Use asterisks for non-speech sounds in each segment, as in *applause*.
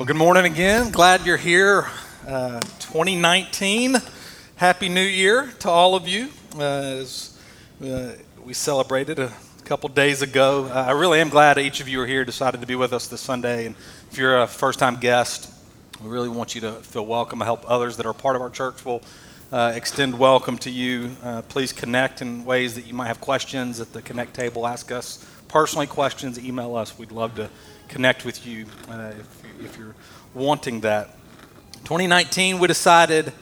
Well, good morning again. Glad you're here. Uh, 2019. Happy New Year to all of you. Uh, as uh, we celebrated a couple days ago, uh, I really am glad each of you are here, decided to be with us this Sunday. And if you're a first time guest, we really want you to feel welcome. I hope others that are part of our church will uh, extend welcome to you. Uh, please connect in ways that you might have questions at the Connect table. Ask us personally questions, email us. We'd love to connect with you if, if you're wanting that. 2019, we decided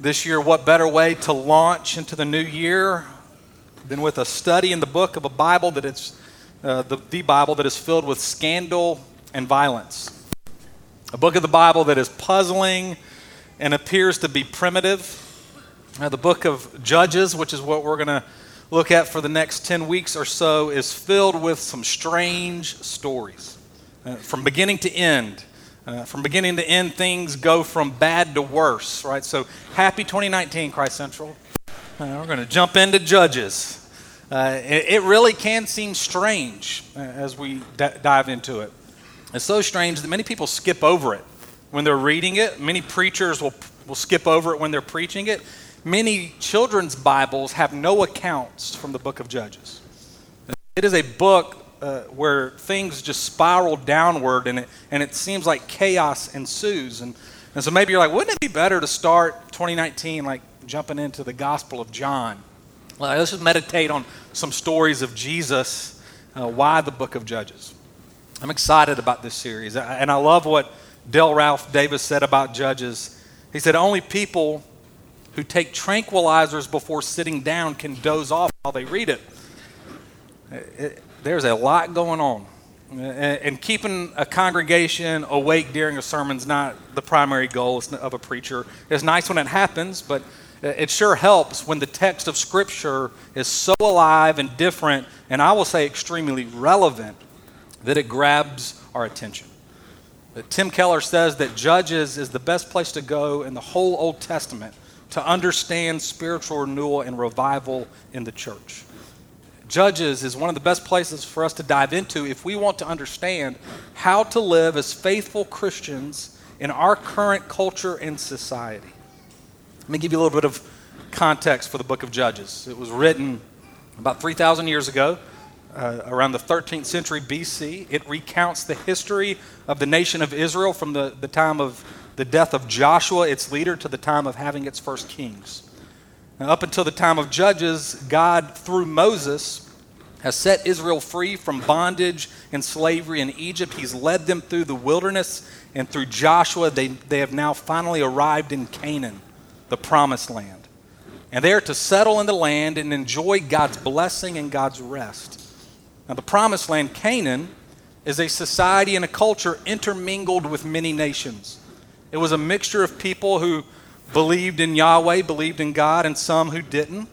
this year what better way to launch into the new year than with a study in the book of a Bible that it's uh, the, the Bible that is filled with scandal and violence. A book of the Bible that is puzzling and appears to be primitive. Uh, the book of Judges, which is what we're going to look at for the next 10 weeks or so, is filled with some strange stories. Uh, from beginning to end. Uh, from beginning to end, things go from bad to worse, right? So, happy 2019, Christ Central. Uh, we're going to jump into Judges. Uh, it, it, really can seem strange uh, as we d- dive into it. It's so strange that many people skip over it when they're reading it. Many preachers will, will skip over it when they're preaching it. Many children's Bibles have no accounts from the book of Judges. It is a book uh, where things just spiral downward and it, and it seems like chaos ensues. And, and so maybe you're like, wouldn't it be better to start 2019 like jumping into the Gospel of John? Well, let's just meditate on some stories of Jesus. Uh, why the book of Judges? I'm excited about this series. And I love what Dale Ralph Davis said about Judges. He said, Only people who take tranquilizers before sitting down can doze off while they read it. it there's a lot going on. And keeping a congregation awake during a sermon is not the primary goal of a preacher. It's nice when it happens, but it sure helps when the text of Scripture is so alive and different, and I will say extremely relevant, that it grabs our attention. Tim Keller says that Judges is the best place to go in the whole Old Testament to understand spiritual renewal and revival in the church. Judges is one of the best places for us to dive into if we want to understand how to live as faithful Christians in our current culture and society. Let me give you a little bit of context for the book of Judges. It was written about 3,000 years ago, uh, around the 13th century BC. It recounts the history of the nation of Israel from the, the time of the death of Joshua, its leader, to the time of having its first kings. Now, up until the time of Judges, God, through Moses, has set Israel free from bondage and slavery in Egypt. He's led them through the wilderness, and through Joshua, they, they have now finally arrived in Canaan, the promised land. And they are to settle in the land and enjoy God's blessing and God's rest. Now, the promised land, Canaan, is a society and a culture intermingled with many nations. It was a mixture of people who believed in Yahweh, believed in God, and some who didn't.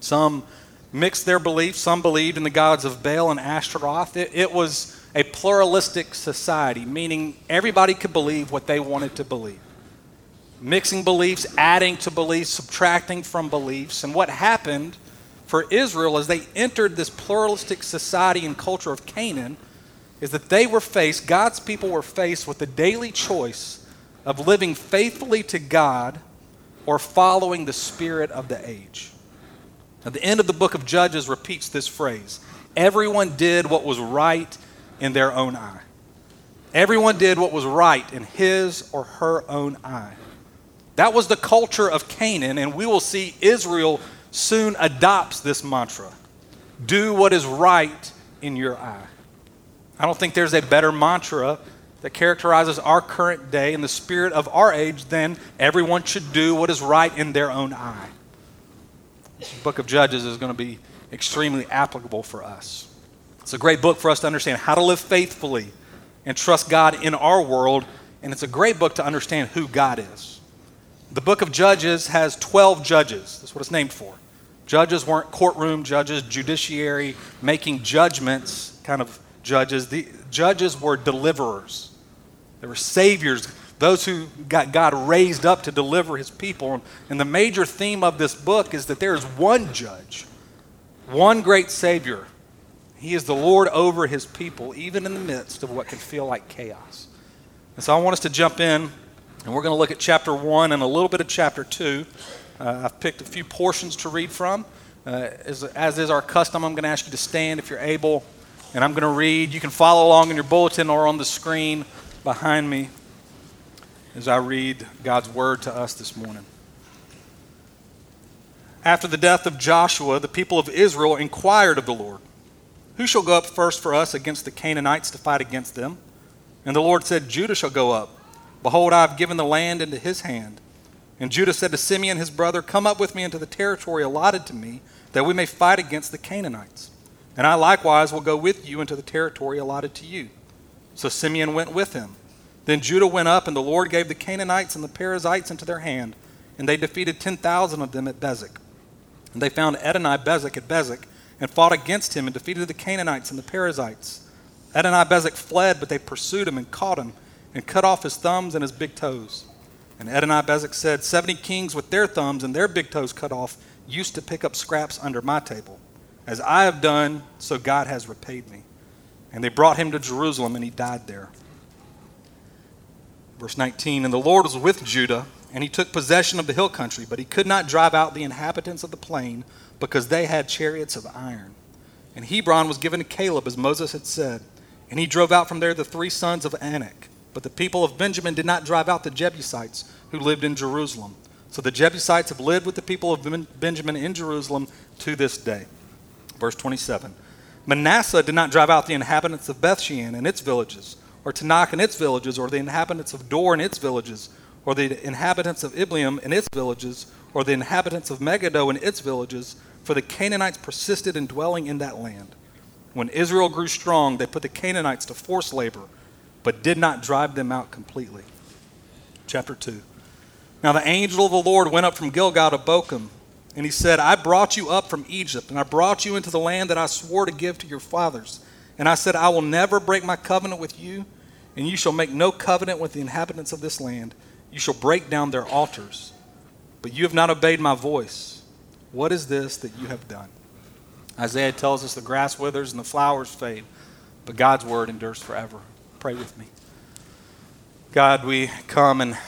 Some mixed their beliefs. Some believed in the gods of Baal and Ashtaroth. It, it, was a pluralistic society, meaning everybody could believe what they wanted to believe. Mixing beliefs, adding to beliefs, subtracting from beliefs. And what happened for Israel as they entered this pluralistic society and culture of Canaan is that they were faced, God's people were faced with the daily choice of living faithfully to God or following the spirit of the age. At the end of the book of Judges repeats this phrase Everyone did what was right in their own eye. Everyone did what was right in his or her own eye. That was the culture of Canaan, and we will see Israel soon adopts this mantra do what is right in your eye. I don't think there's a better mantra that characterizes our current day and the spirit of our age, then everyone should do what is right in their own eye. This book of Judges is going to be extremely applicable for us. It's a great book for us to understand how to live faithfully and trust God in our world, and it's a great book to understand who God is. The book of Judges has 12 judges. That's what it's named for. Judges weren't courtroom judges, judiciary, making judgments kind of judges. The judges were deliverers. They were saviors, those who got God raised up to deliver his people. And the major theme of this book is that there is one judge, one great savior. He is the Lord over his people, even in the midst of what can feel like chaos. And so I want us to jump in, and we're going to look at chapter 1 and a little bit of chapter 2. Uh, I've picked a few portions to read from. Uh, as, as is our custom, I'm going to ask you to stand if you're able, and I'm going to read. You can follow along in your bulletin or on the screen behind me as I read God's word to us this morning. After the death of Joshua, the people of Israel inquired of the Lord, Who shall go up first for us against the Canaanites to fight against them? And the Lord said, Judah shall go up. Behold, I have given the land into his hand. And Judah said to Simeon his brother, Come up with me into the territory allotted to me, that we may fight against the Canaanites. And I likewise will go with you into the territory allotted to you. So Simeon went with him. Then Judah went up, and the Lord gave the Canaanites and the Perizzites into their hand, and they defeated 10,000 of them at Bezek. And they found Adonai Bezek at Bezek, and fought against him, and defeated the Canaanites and the Perizzites. Adonai Bezek fled, but they pursued him and caught him, and cut off his thumbs and his big toes. And Adonai Bezek said, Seventy kings with their thumbs and their big toes cut off used to pick up scraps under my table. As I have done, so God has repaid me. And they brought him to Jerusalem, and he died there. Verse 19 And the Lord was with Judah, and he took possession of the hill country, but he could not drive out the inhabitants of the plain, because they had chariots of iron. And Hebron was given to Caleb, as Moses had said. And he drove out from there the three sons of Anak. But the people of Benjamin did not drive out the Jebusites who lived in Jerusalem. So the Jebusites have lived with the people of Benjamin in Jerusalem to this day. Verse 27 Manasseh did not drive out the inhabitants of Bethshean and its villages, or Taanach and its villages, or the inhabitants of Dor and its villages, or the inhabitants of Ibleam and its villages, or the inhabitants of Megiddo and its villages, for the Canaanites persisted in dwelling in that land. When Israel grew strong, they put the Canaanites to forced labor, but did not drive them out completely. Chapter 2. Now the angel of the Lord went up from Gilgal to Bochim, and he said, I brought you up from Egypt, and I brought you into the land that I swore to give to your fathers. And I said, I will never break my covenant with you, and you shall make no covenant with the inhabitants of this land. You shall break down their altars. But you have not obeyed my voice. What is this that you have done? Isaiah tells us the grass withers and the flowers fade, but God's word endures forever. Pray with me. God, we come and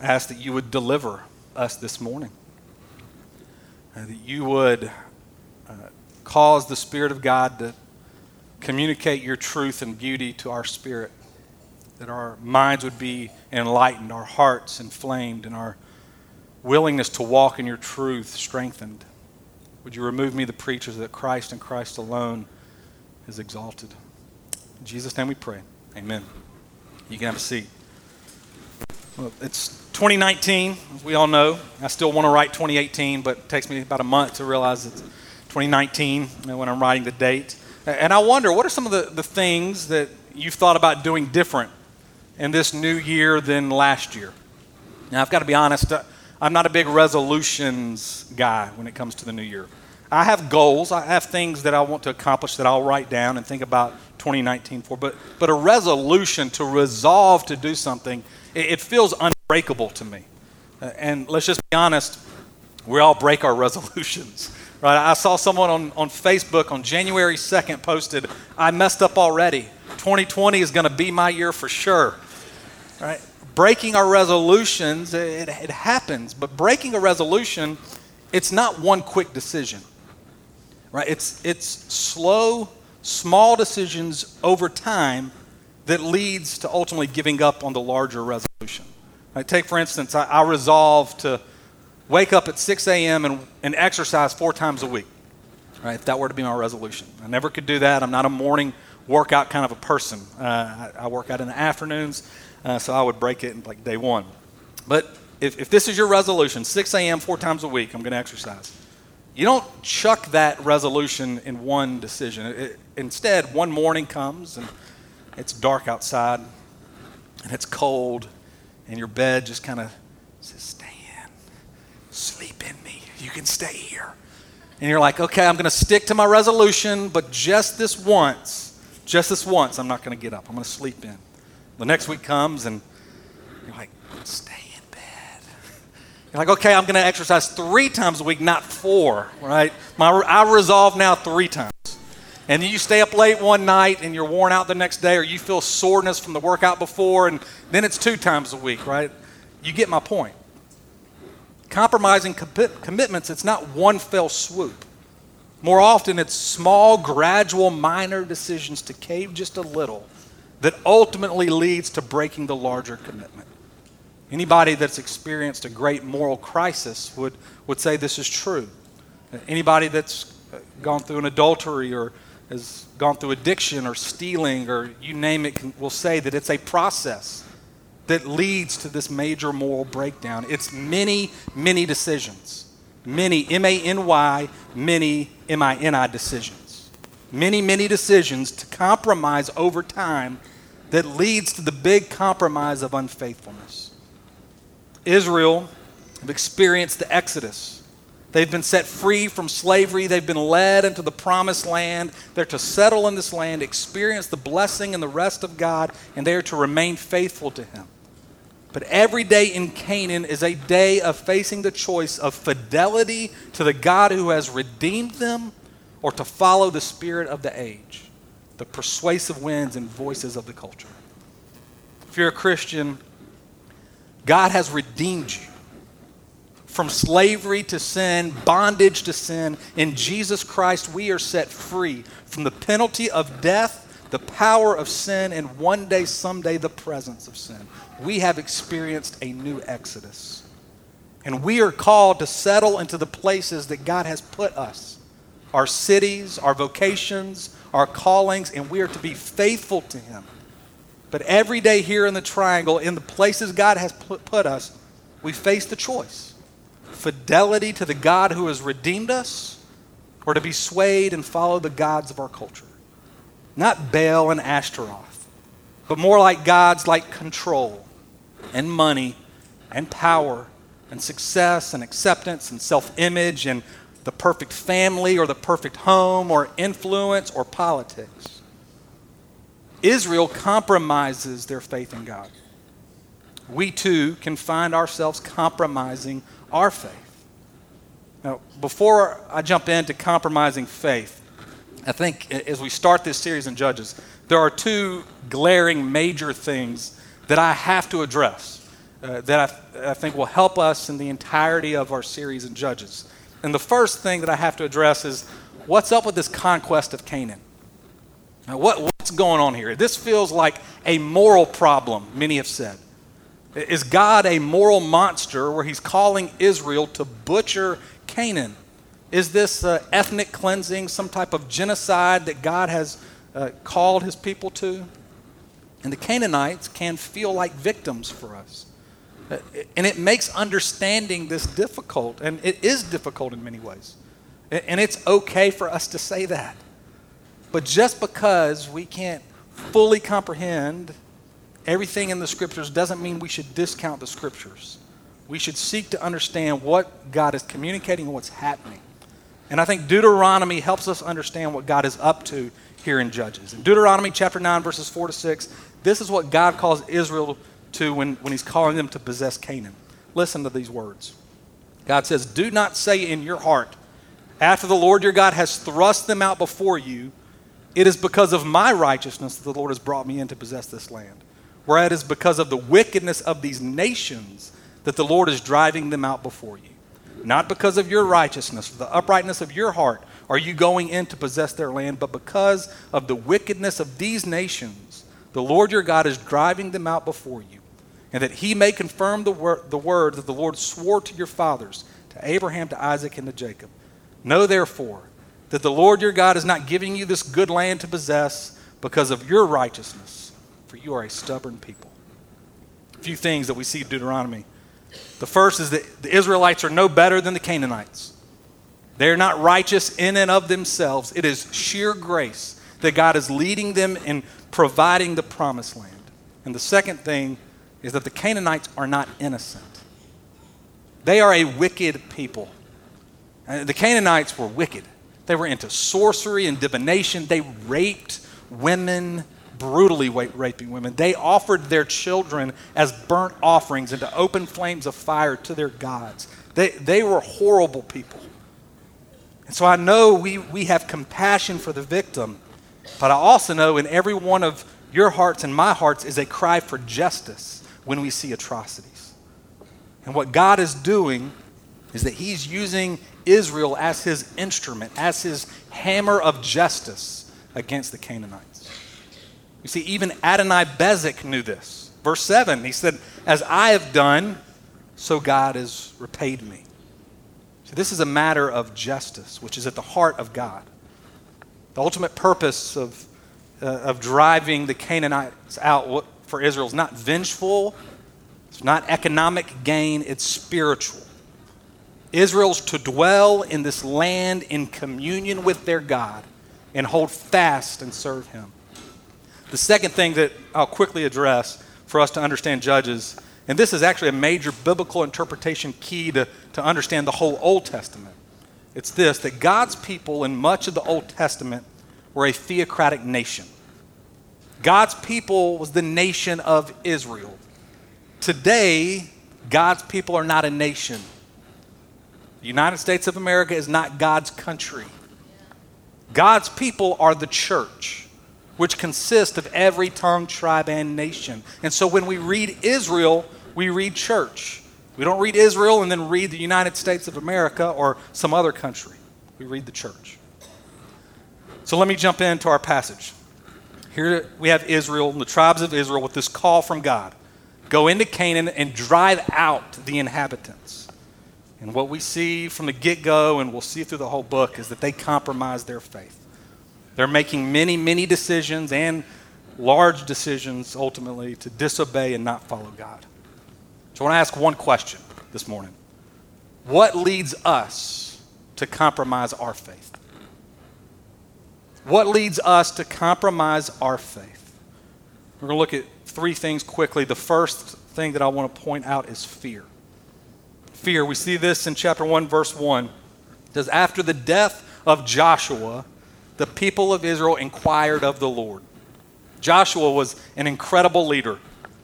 ask that you would deliver us this morning, and that you would uh, cause the Spirit of God to communicate your truth and beauty to our spirit, that our minds would be enlightened, our hearts inflamed, and our willingness to walk in your truth strengthened. Would you remove me the preachers that Christ and Christ alone is exalted? In Jesus' name we pray. Amen. You can have a seat. Well, it's 2019, as we all know. I still want to write 2018, but it takes me about a month to realize it's 2019 when I'm writing the date. And I wonder, what are some of the, the things that you've thought about doing different in this new year than last year? Now, I've got to be honest, uh, I'm not a big resolutions guy when it comes to the new year. I have goals, I have things that I want to accomplish that I'll write down and think about 2019 for, but, but a resolution to resolve to do something, it, it feels unbreakable to me. Uh, and let's just be honest, we all break our *laughs* resolutions. Right? I saw someone on, on Facebook on January 2nd posted, I messed up already. 2020 is going to be my year for sure. Right? breaking our resolutions, it, it happens, but breaking a resolution, it's not one quick decision, right? It's, it's slow, small decisions over time that leads to ultimately giving up on the larger resolution. Right? Take, for instance, I, I resolve to wake up at 6 a.m. And, and exercise four times a week, right? If that were to be my resolution. I never could do that. I'm not a morning workout kind of a person. Uh, I, I work out in the afternoons. Uh, so I would break it in like day one. But if, if this is your resolution, 6 a.m., four times a week, I'm going to exercise. You don't chuck that resolution in one decision. It, instead, one morning comes and it's dark outside and it's cold, and your bed just kind of says, Stay in, sleep in me. You can stay here. And you're like, Okay, I'm going to stick to my resolution, but just this once, just this once, I'm not going to get up. I'm going to sleep in. The next week comes and you're like, stay in bed. You're like, okay, I'm going to exercise three times a week, not four, right? My, I resolve now three times. And you stay up late one night and you're worn out the next day, or you feel soreness from the workout before, and then it's two times a week, right? You get my point. Compromising commitments, it's not one fell swoop. More often, it's small, gradual, minor decisions to cave just a little that ultimately leads to breaking the larger commitment. Anybody that's experienced a great moral crisis would, would say this is true. Anybody that's gone through an adultery or has gone through addiction or stealing or you name it will say that it's a process that leads to this major moral breakdown. It's many, many decisions. Many, M A N Y, many, M I N I decisions. Many, many decisions to compromise over time that leads to the big compromise of unfaithfulness. Israel have experienced the Exodus. They've been set free from slavery. They've been led into the promised land. They're to settle in this land, experience the blessing and the rest of God, and they are to remain faithful to Him. But every day in Canaan is a day of facing the choice of fidelity to the God who has redeemed them or to follow the spirit of the age, the persuasive winds and voices of the culture. If you're a Christian, God has redeemed you from slavery to sin, bondage to sin. In Jesus Christ, we are set free from the penalty of death, the power of sin, and one day, someday, the presence of sin. We have experienced a new exodus. And we are called to settle into the places that God has put us our cities, our vocations, our callings, and we are to be faithful to Him. But every day here in the triangle, in the places God has put us, we face the choice fidelity to the God who has redeemed us, or to be swayed and follow the gods of our culture. Not Baal and Ashtaroth, but more like gods like control and money and power and success and acceptance and self image and the perfect family or the perfect home or influence or politics. Israel compromises their faith in God. We too can find ourselves compromising our faith. Now, before I jump into compromising faith, I think as we start this series in Judges, there are two glaring major things that I have to address uh, that I, I think will help us in the entirety of our series in Judges. And the first thing that I have to address is what's up with this conquest of Canaan? Now, what, what's going on here? This feels like a moral problem, many have said. Is God a moral monster where he's calling Israel to butcher Canaan? Is this uh, ethnic cleansing, some type of genocide that God has uh, called his people to? And the Canaanites can feel like victims for us. Uh, and it makes understanding this difficult, and it is difficult in many ways. And it's okay for us to say that. But just because we can't fully comprehend everything in the scriptures doesn't mean we should discount the scriptures. We should seek to understand what God is communicating and what's happening. And I think Deuteronomy helps us understand what God is up to here in Judges. In Deuteronomy chapter 9, verses 4 to 6, this is what God calls Israel to when, when he's calling them to possess Canaan. Listen to these words. God says, Do not say in your heart, after the Lord your God has thrust them out before you, it is because of my righteousness that the Lord has brought me in to possess this land where it is because of the wickedness of these nations that the Lord is driving them out before you. Not because of your righteousness, the uprightness of your heart, are you going in to possess their land, but because of the wickedness of these nations, the Lord your God is driving them out before you, and that he may confirm the, wor- the word that the Lord swore to your fathers, to Abraham, to Isaac, and to Jacob. Know therefore that the Lord your God is not giving you this good land to possess because of your righteousness for you are a stubborn people. A few things that we see in Deuteronomy. The first is that the Israelites are no better than the Canaanites. They are not righteous in and of themselves. It is sheer grace that God is leading them in providing the promised land. And the second thing is that the Canaanites are not innocent. They are a wicked people. And the Canaanites were wicked. They were into sorcery and divination. They raped women brutally raping women. They offered their children as burnt offerings into open flames of fire to their gods. They, they were horrible people. And so I know we, we have compassion for the victim, but I also know in every one of your hearts and my hearts is a cry for justice when we see atrocities. And what God is doing is that He's using Israel as His instrument, as His hammer of justice against the Canaanites. You see, even Adonai Bezek knew this. Verse 7, he said, As I have done, so God has repaid me. See, this is a matter of justice, which is at the heart of God. The ultimate purpose of, uh, of driving the Canaanites out for Israel is not vengeful, it's not economic gain, it's spiritual. Israel's to dwell in this land in communion with their God and hold fast and serve Him. The second thing that I'll quickly address for us to understand Judges, and this is actually a major biblical interpretation key to, to understand the whole Old Testament. It's this that God's people in much of the Old Testament were a theocratic nation. God's people was the nation of Israel. Today, God's people are not a nation. The United States of America is not God's country. God's people are the church which consists of every tongue, tribe, and nation. And so when we read Israel, we read church. We don't read Israel and then read the United States of America or some other country. We read the church. So let me jump into our passage. Here we have Israel, and the tribes of Israel, with this call from God go into Canaan and drive out the inhabitants. And what we see from the get go, and we'll see through the whole book, is that they compromise their faith. They're making many, many decisions and large decisions ultimately to disobey and not follow God. So I want to ask one question this morning What leads us to compromise our faith? What leads us to compromise our faith? We're going to look at three things quickly. The first thing that I want to point out is fear. Fear. We see this in chapter 1, verse 1. It says, After the death of Joshua, the people of Israel inquired of the Lord. Joshua was an incredible leader,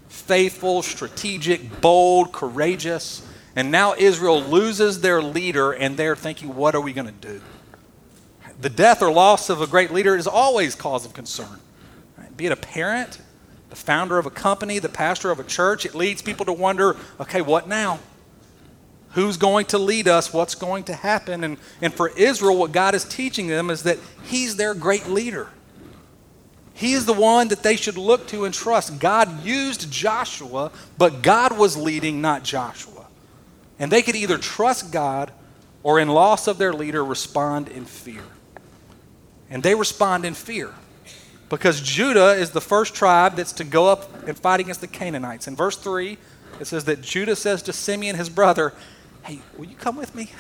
faithful, strategic, bold, courageous. And now Israel loses their leader, and they're thinking, what are we going to do? The death or loss of a great leader is always cause of concern. Right? Be it a parent, the founder of a company, the pastor of a church, it leads people to wonder, okay, what now? Who's going to lead us, what's going to happen. And, and for Israel, what God is teaching them is that He's their great leader. He is the one that they should look to and trust. God used Joshua, but God was leading, not Joshua. And they could either trust God or, in loss of their leader, respond in fear. And they respond in fear because Judah is the first tribe that's to go up and fight against the Canaanites. In verse 3, it says that Judah says to Simeon, his brother, Hey, will you come with me?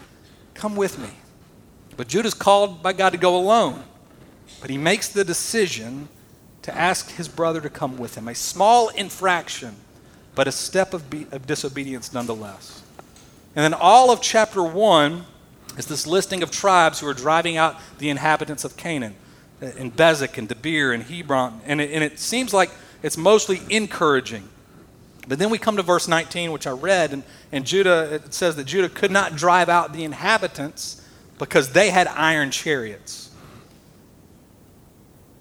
*laughs* come with me. But Judah's called by God to go alone. But he makes the decision to ask his brother to come with him. A small infraction, but a step of, be- of disobedience nonetheless. And then all of chapter 1 is this listing of tribes who are driving out the inhabitants of Canaan uh, in Bezek and Debir and Hebron. And it, and it seems like it's mostly encouraging. But then we come to verse 19, which I read, and, and Judah, it says that Judah could not drive out the inhabitants because they had iron chariots.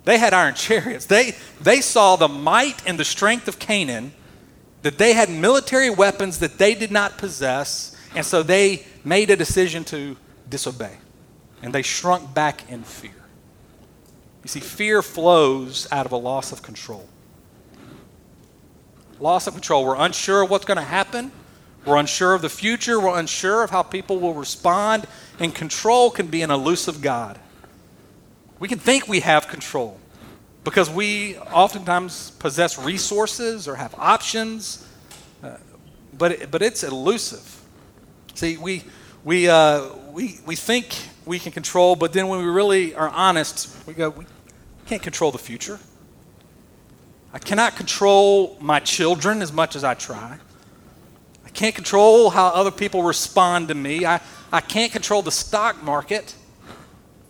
They had iron chariots. They, they saw the might and the strength of Canaan, that they had military weapons that they did not possess, and so they made a decision to disobey. And they shrunk back in fear. You see, fear flows out of a loss of control loss of control. We're unsure of what's going to happen. We're unsure of the future. We're unsure of how people will respond. And control can be an elusive God. We can think we have control because we oftentimes possess resources or have options, uh, but, it, but it's elusive. See, we, we, uh, we, we think we can control, but then when we really are honest, we go, we can't control the future. I cannot control my children as much as I try. I can't control how other people respond to me. I, I can't control the stock market.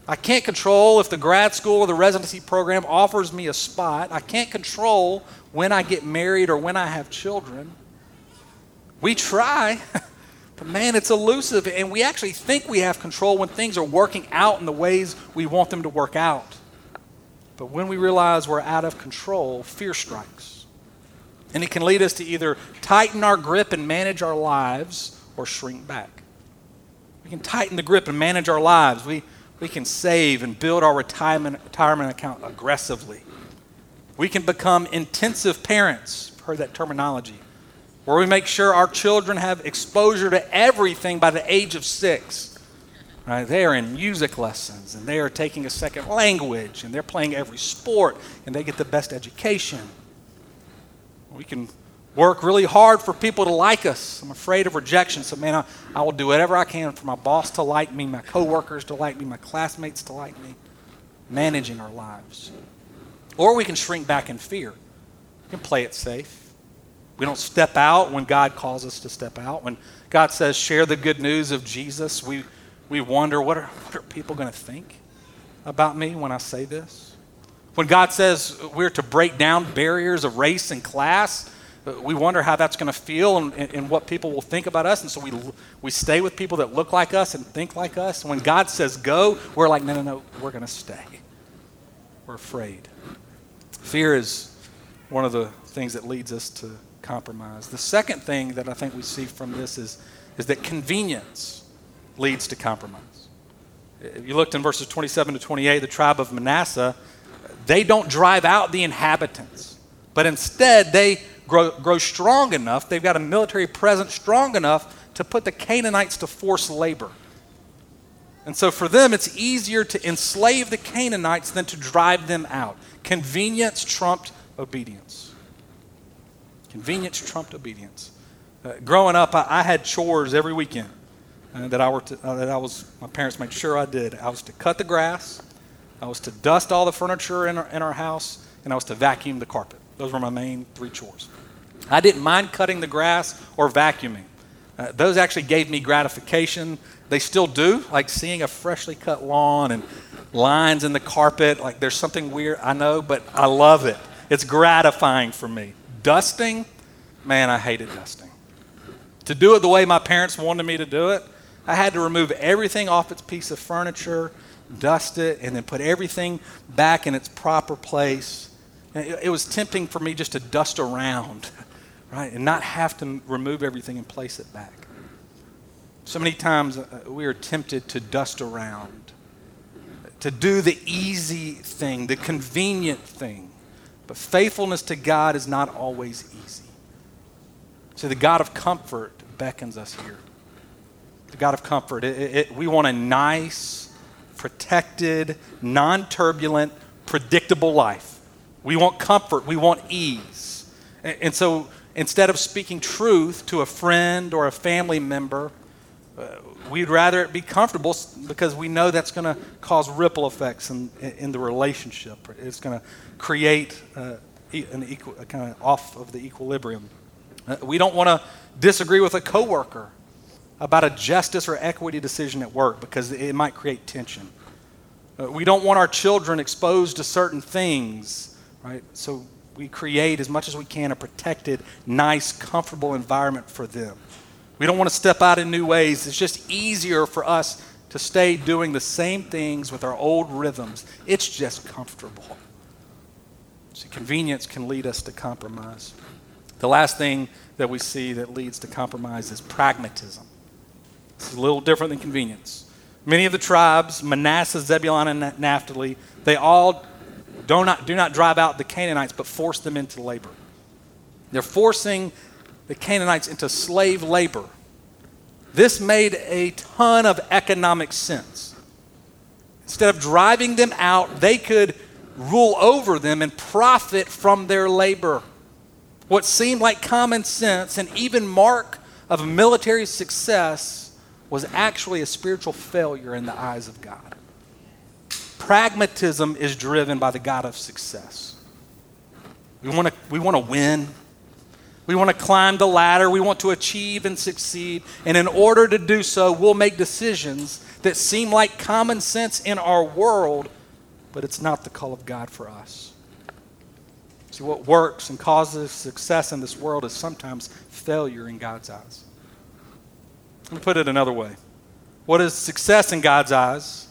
I can't control if the grad school or the residency program offers me a spot. I can't control when I get married or when I have children. We try, *laughs* But man, it's elusive, and we actually think we have control when things are working out in the ways we want them to work out. But when we realize we're out of control, fear strikes. And it can lead us to either tighten our grip and manage our lives or shrink back. We can tighten the grip and manage our lives. We, we can save and build our retirement, retirement account aggressively. We can become intensive parents. Heard that terminology. Where we make sure our children have exposure to everything by the age of six. Right? They are in music lessons and they are taking a second language and they're playing every sport and they get the best education. We can work really hard for people to like us. I'm afraid of rejection, so man, I, I will do whatever I can for my boss to like me, my coworkers to like me, my classmates to like me. Managing our lives. Or we can shrink back in fear. We can play it safe. We don't step out when God calls us to step out. When God says, share the good news of Jesus, we, we wonder, what are, what are people going to think about me when I say this? When God says we're to break down barriers of race and class, we wonder how that's going to feel and, and, what people will think about us. And so we, we stay with people that look like us and think like us. When God says go, we're like, no, no, no, we're going to stay. We're afraid. Fear is one of the things that leads us to compromise. The second thing that I think we see from this is, is that convenience leads to compromise. If you looked in verses 27 to 28, the tribe of Manasseh, they don't drive out the inhabitants, but instead they grow, grow strong enough, they've got a military presence strong enough to put the Canaanites to forced labor. And so for them, it's easier to enslave the Canaanites than to drive them out. Convenience trumped obedience. Convenience trumped obedience. Uh, growing up, I, I, had chores every weekend uh, that, I were to, uh, that I was, my parents made sure I did. I was to cut the grass, I was to dust all the furniture in our, in our house, and I was to vacuum the carpet. Those were my main three chores. I didn't mind cutting the grass or vacuuming. Uh, those actually gave me gratification. They still do, like seeing a freshly cut lawn and lines in the carpet. Like there's something weird, I know, but I love it. It's gratifying for me. Dusting, man, I hated dusting. To do it the way my parents wanted me to do it, I had to remove everything off its piece of furniture, dust it, and then put everything back in its proper place. It was tempting for me just to dust around *laughs* right? And not have to remove everything and place it back. So many times uh, we are tempted to dust around, to do the easy thing, the convenient thing. But faithfulness to God is not always easy. So the God of comfort beckons us here. The God of comfort. It, it, we want a nice, protected, non turbulent, predictable life. We want comfort. We want ease. And, and so instead of speaking truth to a friend or a family member, uh, we'd rather it be comfortable because we know that's going to cause ripple effects in, in the relationship. It's going to create uh, an equal, kind of off of the equilibrium. Uh, we don't want to disagree with a coworker about a justice or equity decision at work because it might create tension. Uh, we don't want our children exposed to certain things, right? So we create as much as we can a protected, nice, comfortable environment for them. We don't want to step out in new ways. It's just easier for us to stay doing the same things with our old rhythms. It's just comfortable. See, convenience can lead us to compromise. The last thing that we see that leads to compromise is pragmatism. It's a little different than convenience. Many of the tribes, Manasseh, Zebulun, and Naphtali, they all do not, do not drive out the Canaanites, but force them into labor. They're forcing the Canaanites into slave labor. This made a ton of economic sense. Instead of driving them out, they could rule over them and profit from their labor. What seemed like common sense and even mark of military success was actually a spiritual failure in the eyes of God. Pragmatism is driven by the God of success. We want to we want to win. We want to climb the ladder. We want to achieve and succeed. And in order to do so, we'll make decisions that seem like common sense in our world, but it's not the call of God for us. See, what works and causes success in this world is sometimes failure in God's eyes. Let me put it another way. What is success in God's eyes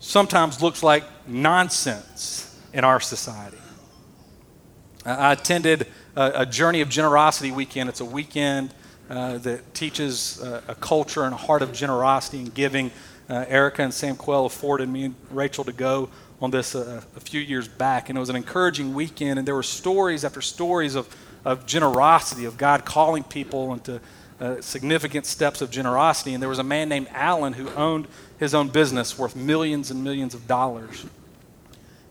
sometimes looks like nonsense in our society. I attended a, a Journey of Generosity weekend. It's a weekend uh, that teaches uh, a culture and a heart of generosity and giving. Uh, Erica and Sam Quell afforded me and Rachel to go on this a, a few years back, and it was an encouraging weekend. And there were stories after stories of, of generosity, of God calling people into uh, significant steps of generosity. And there was a man named Alan who owned his own business worth millions and millions of dollars.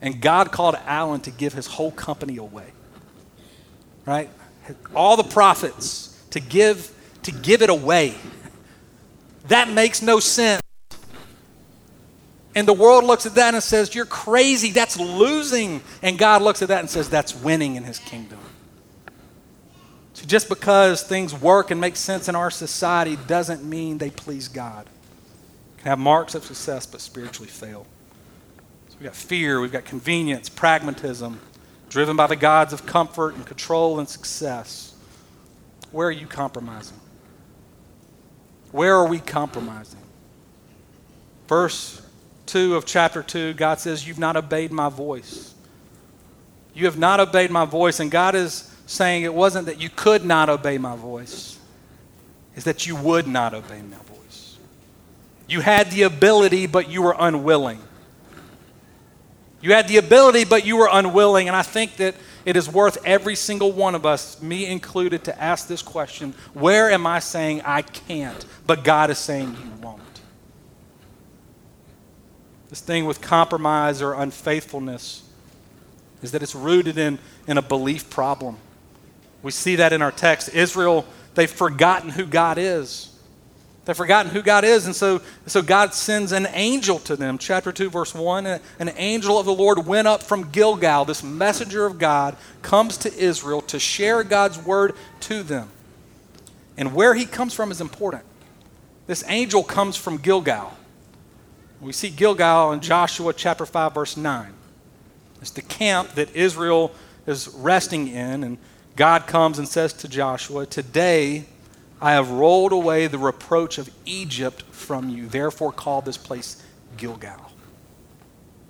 And God called Alan to give his whole company away. Right? All the profits to give to give it away. That makes no sense. And the world looks at that and says, You're crazy. That's losing. And God looks at that and says, That's winning in his kingdom. Just because things work and make sense in our society doesn't mean they please God. Can have marks of success, but spiritually fail. So we've got fear, we've got convenience, pragmatism, driven by the gods of comfort and control and success. Where are you compromising? Where are we compromising? Verse 2 of chapter 2, God says, You've not obeyed my voice. You have not obeyed my voice. And God is saying it wasn't that you could not obey my voice, it's that you would not obey my voice. You had the ability, but you were unwilling. You had the ability, but you were unwilling. And I think that it is worth every single one of us, me included, to ask this question Where am I saying I can't, but God is saying you won't? This thing with compromise or unfaithfulness is that it's rooted in, in a belief problem. We see that in our text. Israel, they've forgotten who God is. They've forgotten who God is, and so, so God sends an angel to them. Chapter 2, verse 1 An angel of the Lord went up from Gilgal. This messenger of God comes to Israel to share God's word to them. And where he comes from is important. This angel comes from Gilgal. We see Gilgal in Joshua chapter 5, verse 9. It's the camp that Israel is resting in, and God comes and says to Joshua, Today I have rolled away the reproach of Egypt from you. Therefore, call this place Gilgal.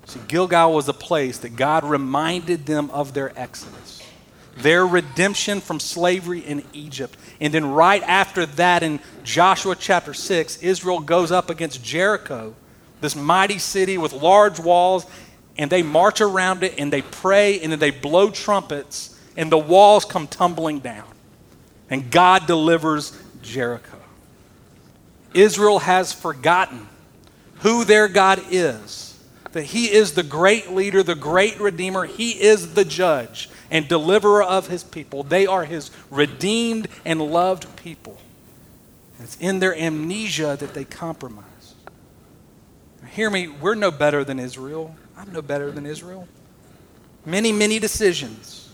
See, Gilgal was a place that God reminded them of their exodus, their redemption from slavery in Egypt. And then, right after that, in Joshua chapter 6, Israel goes up against Jericho, this mighty city with large walls, and they march around it and they pray and then they blow trumpets, and the walls come tumbling down. And God delivers Jericho. Israel has forgotten who their God is, that He is the great leader, the great redeemer, He is the judge and deliverer of His people. They are His redeemed and loved people. It's in their amnesia that they compromise. Hear me, we're no better than Israel. I'm no better than Israel. Many, many decisions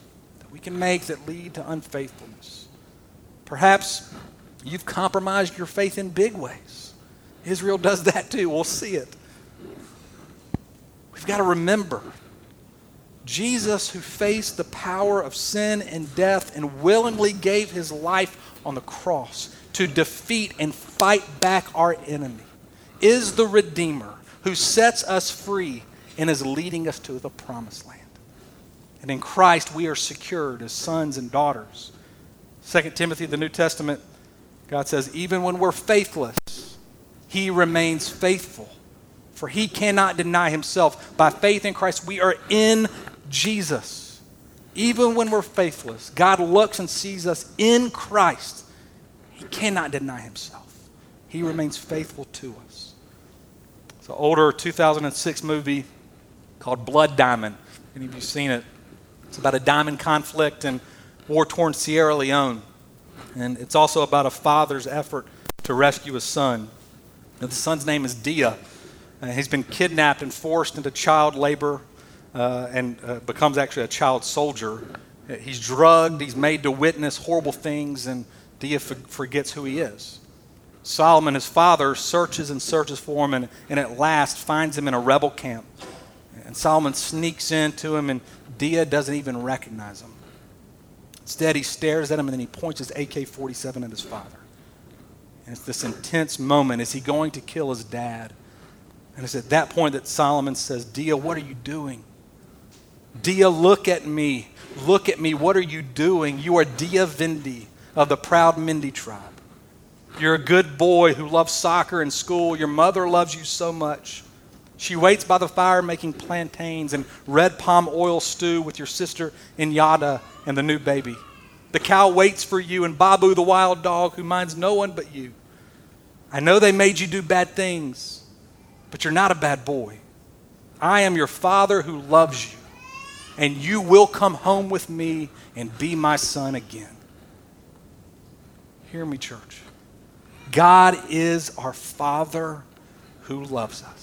we can make that lead to unfaithfulness. Perhaps You've compromised your faith in big ways. Israel does *laughs* that too. We'll see it. We've got to remember Jesus, who faced the power of sin and death and willingly gave his life on the cross to defeat and fight back our enemy, is the Redeemer who sets us free and is leading us to the promised land. And in Christ, we are secured as sons and daughters. 2 Timothy, the New Testament, God says, even when we're faithless, He remains faithful. For He cannot deny Himself. By faith in Christ, we are in Jesus. Even when we're faithless, God looks and sees us in Christ. He cannot deny Himself. He remains faithful to us. It's an older 2006 movie called Blood Diamond. Any of you seen it? It's about a diamond conflict in war torn Sierra Leone. And it's also about a father's effort to rescue his son. Now, the son's name is Dia. Uh, he's been kidnapped and forced into child labor uh, and uh, becomes actually a child soldier. Uh, he's drugged, he's made to witness horrible things, and Dia forgets who he is. Solomon, his father, searches and searches for him and, and at last finds him in a rebel camp. And Solomon sneaks into him, and Dia doesn't even recognize him. Instead, he stares at him and then he points his AK 47 at his father. And it's this intense moment. Is he going to kill his dad? And it's at that point that Solomon says, Dia, what are you doing? Dia, look at me. Look at me. What are you doing? You are Dia Vandy of the proud Mende tribe. You're a good boy who loves soccer and school. Your mother loves you so much. She waits by the fire making plantains and red palm oil stew with your sister Inyada and the new baby. The cow waits for you, and Babu, the wild dog, who minds no one but you. I know they made you do bad things, but you're not a bad boy. I am your father who loves you, and you will come home with me and be my son again. Hear me, church. God is our Father who loves us.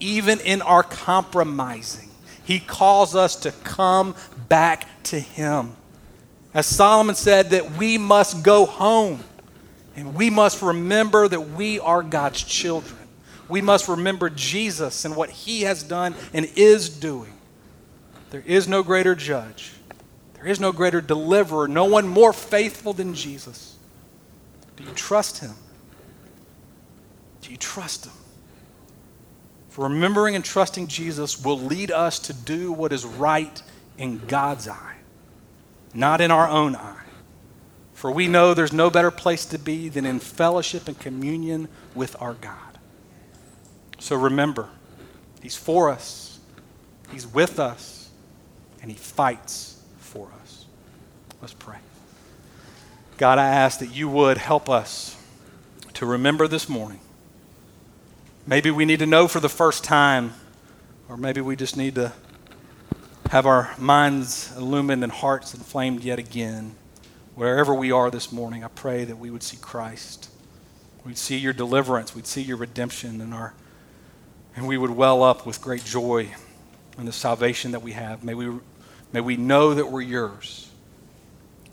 Even in our compromising, He calls us to come back to Him. As Solomon said, that we must go home and we must remember that we are God's children. We must remember Jesus and what He has done and is doing. There is no greater judge, there is no greater deliverer, no one more faithful than Jesus. Do you trust Him? Do you trust Him? For remembering and trusting Jesus will lead us to do what is right in God's eye not in our own eye. For we know there's no better place to be than in fellowship and communion with our God. So remember, He's for us, He's with us, and He fights for us. Let's pray. God, I ask that you would help us to remember this morning. Maybe we need to know for the first time, or maybe we just need to have our minds illumined and hearts inflamed yet again. Wherever we are this morning, I pray that we would see Christ. We'd see your deliverance. We'd see your redemption and our and we would well up with great joy in the salvation that we have. May we, may we know that we're yours,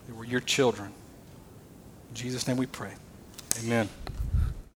that we're your children. In Jesus' name we pray. Amen.